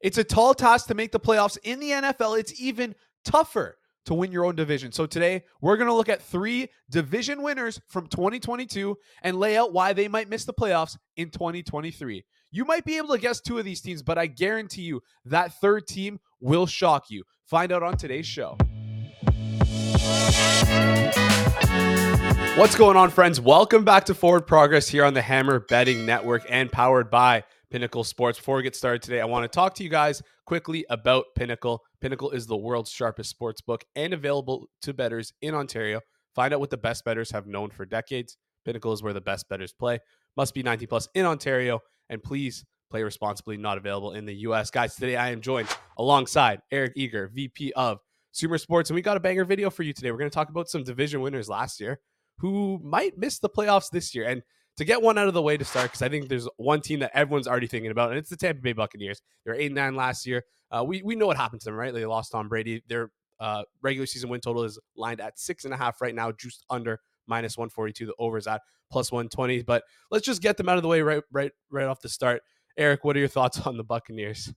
It's a tall task to make the playoffs in the NFL. It's even tougher to win your own division. So today, we're going to look at three division winners from 2022 and lay out why they might miss the playoffs in 2023. You might be able to guess two of these teams, but I guarantee you that third team will shock you. Find out on today's show. What's going on, friends? Welcome back to Forward Progress here on the Hammer Betting Network and powered by Pinnacle Sports. Before we get started today, I want to talk to you guys quickly about Pinnacle. Pinnacle is the world's sharpest sports book and available to bettors in Ontario. Find out what the best bettors have known for decades. Pinnacle is where the best bettors play. Must be 90 plus in Ontario. And please play responsibly, not available in the US. Guys, today I am joined alongside Eric Eager, VP of Sumer Sports. And we got a banger video for you today. We're going to talk about some division winners last year who might miss the playoffs this year. And to get one out of the way to start, because I think there's one team that everyone's already thinking about, and it's the Tampa Bay Buccaneers. They're eight and nine last year. Uh, we we know what happened to them, right? They lost Tom Brady. Their uh, regular season win total is lined at six and a half right now, just under minus 142. The over is at plus 120. But let's just get them out of the way right right right off the start. Eric, what are your thoughts on the Buccaneers?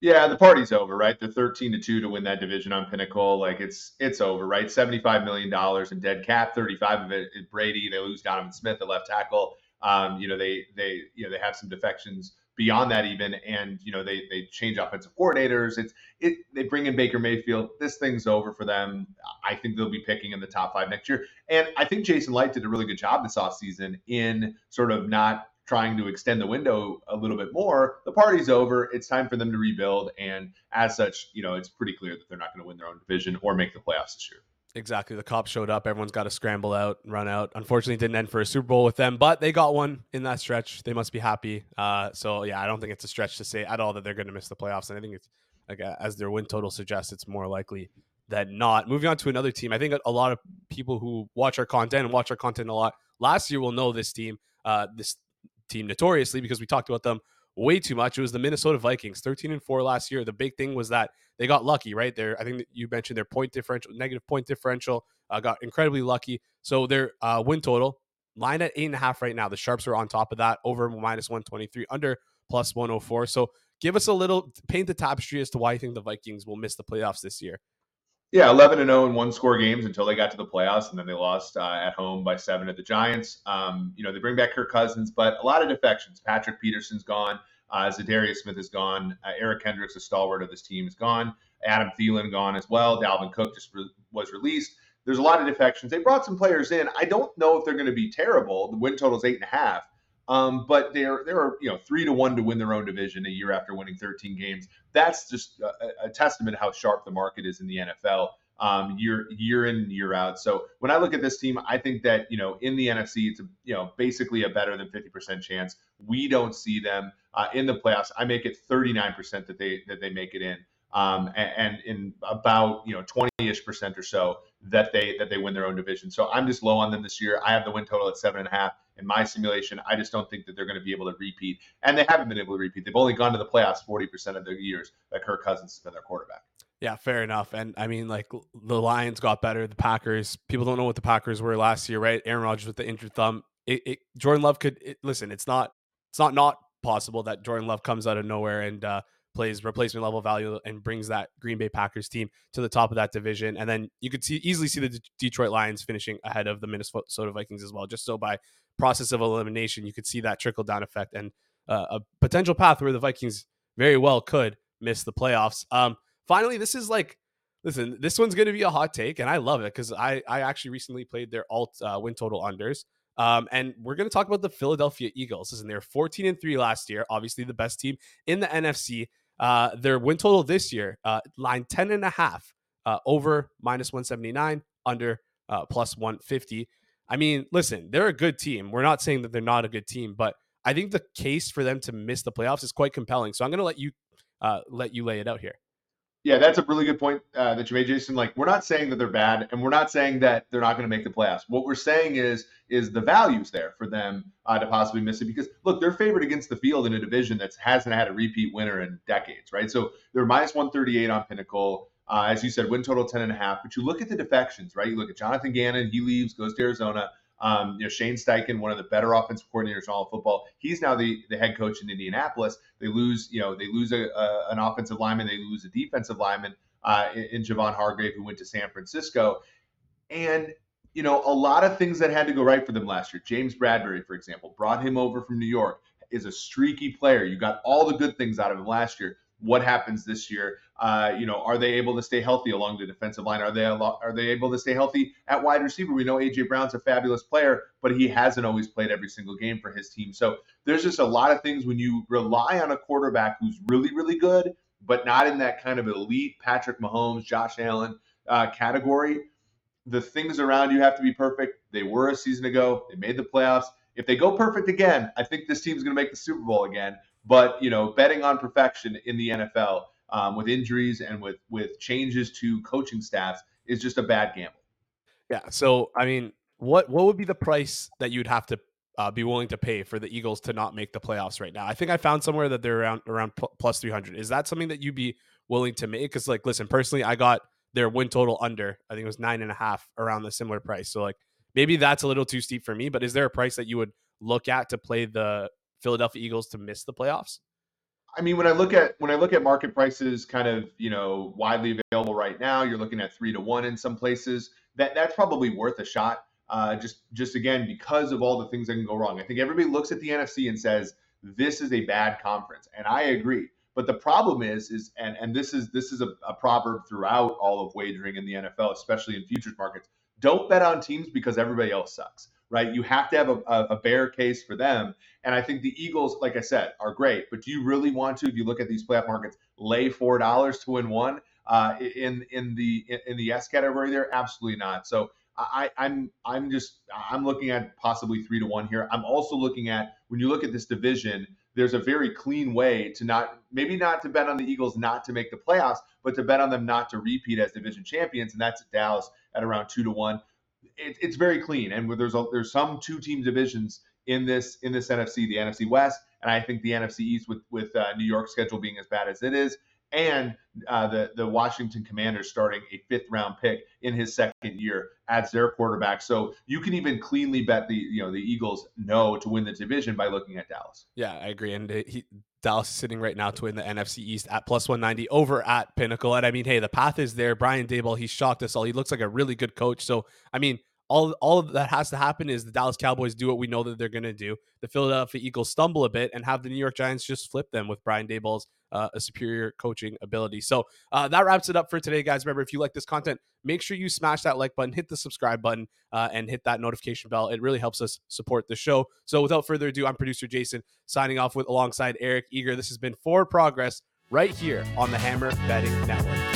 Yeah, the party's over, right? They're 13 to 2 to win that division on Pinnacle. Like it's it's over, right? 75 million dollars in dead cap, 35 of it is Brady. They lose Donovan Smith, the left tackle. Um, you know, they they you know they have some defections beyond that even and you know they they change offensive coordinators it's it they bring in baker mayfield this thing's over for them i think they'll be picking in the top five next year and i think jason Licht did a really good job this offseason in sort of not trying to extend the window a little bit more the party's over it's time for them to rebuild and as such you know it's pretty clear that they're not going to win their own division or make the playoffs this year Exactly. The cops showed up. Everyone's got to scramble out, run out. Unfortunately, didn't end for a Super Bowl with them, but they got one in that stretch. They must be happy. Uh, so yeah, I don't think it's a stretch to say at all that they're going to miss the playoffs. And I think it's like as their win total suggests, it's more likely than not. Moving on to another team, I think a lot of people who watch our content and watch our content a lot last year will know this team. Uh, this team notoriously because we talked about them way too much. It was the Minnesota Vikings, 13 and 4 last year. The big thing was that they got lucky, right? There, I think you mentioned their point differential, negative point differential, uh, got incredibly lucky. So their uh, win total line at eight and a half right now. The Sharps are on top of that, over minus 123, under plus 104. So give us a little paint the tapestry as to why you think the Vikings will miss the playoffs this year. Yeah, 11 and 0 in one score games until they got to the playoffs, and then they lost uh, at home by seven at the Giants. Um, you know, they bring back Kirk Cousins, but a lot of defections. Patrick Peterson's gone. Uh, Za'Darius Smith is gone. Uh, Eric Kendricks, a stalwart of this team, is gone. Adam Thielen gone as well. Dalvin Cook just re- was released. There's a lot of defections. They brought some players in. I don't know if they're going to be terrible. The win total is eight and a half. Um, but they're they're you know three to one to win their own division a year after winning 13 games. That's just a, a testament to how sharp the market is in the NFL um, year year in year out. So when I look at this team, I think that you know in the NFC, it's a, you know basically a better than 50% chance. We don't see them uh, in the playoffs. I make it 39% that they that they make it in um, and, and, in about you know 20ish percent or so that they that they win their own division. So I'm just low on them this year. I have the win total at seven and a half in my simulation. I just don't think that they're going to be able to repeat, and they haven't been able to repeat. They've only gone to the playoffs 40 percent of their years that Kirk Cousins has been their quarterback. Yeah, fair enough. And I mean, like the Lions got better. The Packers, people don't know what the Packers were last year, right? Aaron Rodgers with the injured thumb. It, it Jordan Love could it, listen. It's not. It's not not possible that Jordan Love comes out of nowhere and uh, plays replacement level value and brings that Green Bay Packers team to the top of that division. And then you could see easily see the D- Detroit Lions finishing ahead of the Minnesota Vikings as well. Just so by process of elimination, you could see that trickle down effect and uh, a potential path where the Vikings very well could miss the playoffs. Um, finally, this is like. Listen, this one's going to be a hot take, and I love it because I, I actually recently played their alt uh, win total unders. Um, and we're going to talk about the Philadelphia Eagles. Listen, they're 14 and 3 last year, obviously the best team in the NFC. Uh, their win total this year, uh, line 10 and a half, uh, over minus 179, under uh, plus 150. I mean, listen, they're a good team. We're not saying that they're not a good team, but I think the case for them to miss the playoffs is quite compelling. So I'm going to let you uh, let you lay it out here. Yeah, that's a really good point uh, that you made, Jason. Like, we're not saying that they're bad, and we're not saying that they're not going to make the playoffs. What we're saying is, is the values there for them uh, to possibly miss it because look, they're favored against the field in a division that hasn't had a repeat winner in decades, right? So they're minus 138 on Pinnacle. Uh, as you said, win total 10 and a half. But you look at the defections, right? You look at Jonathan Gannon, he leaves, goes to Arizona. Um, you know, Shane Steichen, one of the better offensive coordinators in all of football, he's now the, the head coach in Indianapolis. They lose, you know, they lose a, a an offensive lineman, they lose a defensive lineman uh, in, in Javon Hargrave, who went to San Francisco. And you know, a lot of things that had to go right for them last year. James Bradberry, for example, brought him over from New York, is a streaky player. You got all the good things out of him last year. What happens this year? Uh, you know, are they able to stay healthy along the defensive line? Are they are they able to stay healthy at wide receiver? We know AJ Brown's a fabulous player, but he hasn't always played every single game for his team. So there's just a lot of things when you rely on a quarterback who's really really good, but not in that kind of elite Patrick Mahomes, Josh Allen uh, category the things around you have to be perfect. They were a season ago. They made the playoffs. If they go perfect again, I think this team's going to make the Super Bowl again. But you know, betting on perfection in the NFL um, with injuries and with with changes to coaching staffs is just a bad gamble. Yeah. So I mean, what what would be the price that you'd have to uh, be willing to pay for the Eagles to not make the playoffs right now? I think I found somewhere that they're around around plus three hundred. Is that something that you'd be willing to make? Because like, listen, personally, I got their win total under. I think it was nine and a half around the similar price. So like maybe that's a little too steep for me. But is there a price that you would look at to play the Philadelphia Eagles to miss the playoffs? I mean, when I look at when I look at market prices, kind of you know widely available right now, you're looking at three to one in some places. That that's probably worth a shot. Uh, just just again because of all the things that can go wrong. I think everybody looks at the NFC and says this is a bad conference, and I agree. But the problem is, is and and this is this is a, a proverb throughout all of wagering in the NFL, especially in futures markets. Don't bet on teams because everybody else sucks, right? You have to have a, a, bear case for them. And I think the Eagles, like I said, are great. But do you really want to, if you look at these playoff markets, lay four dollars to win one uh, in in the in the S category? There, absolutely not. So I, I'm I'm just I'm looking at possibly three to one here. I'm also looking at when you look at this division there's a very clean way to not maybe not to bet on the Eagles not to make the playoffs, but to bet on them not to repeat as division champions, and that's at Dallas at around two to one. It, it's very clean, and there's a, there's some two team divisions in this in this NFC, the NFC West, and I think the NFC East with with uh, New York schedule being as bad as it is, and uh, the the Washington Commanders starting a fifth round pick in his second year as their quarterback. So you can even cleanly bet the you know the Eagles no to win the division by looking at Dallas. Yeah, I agree. And he, Dallas is sitting right now to win the NFC East at plus 190 over at Pinnacle. And I mean, hey, the path is there. Brian Daboll, he shocked us all. He looks like a really good coach. So I mean, all all that has to happen is the Dallas Cowboys do what we know that they're going to do. The Philadelphia Eagles stumble a bit and have the New York Giants just flip them with Brian Daboll's uh, a superior coaching ability. So uh, that wraps it up for today, guys. Remember, if you like this content, make sure you smash that like button, hit the subscribe button, uh, and hit that notification bell. It really helps us support the show. So without further ado, I'm producer Jason signing off with alongside Eric Eager. This has been Forward Progress right here on the Hammer Betting Network.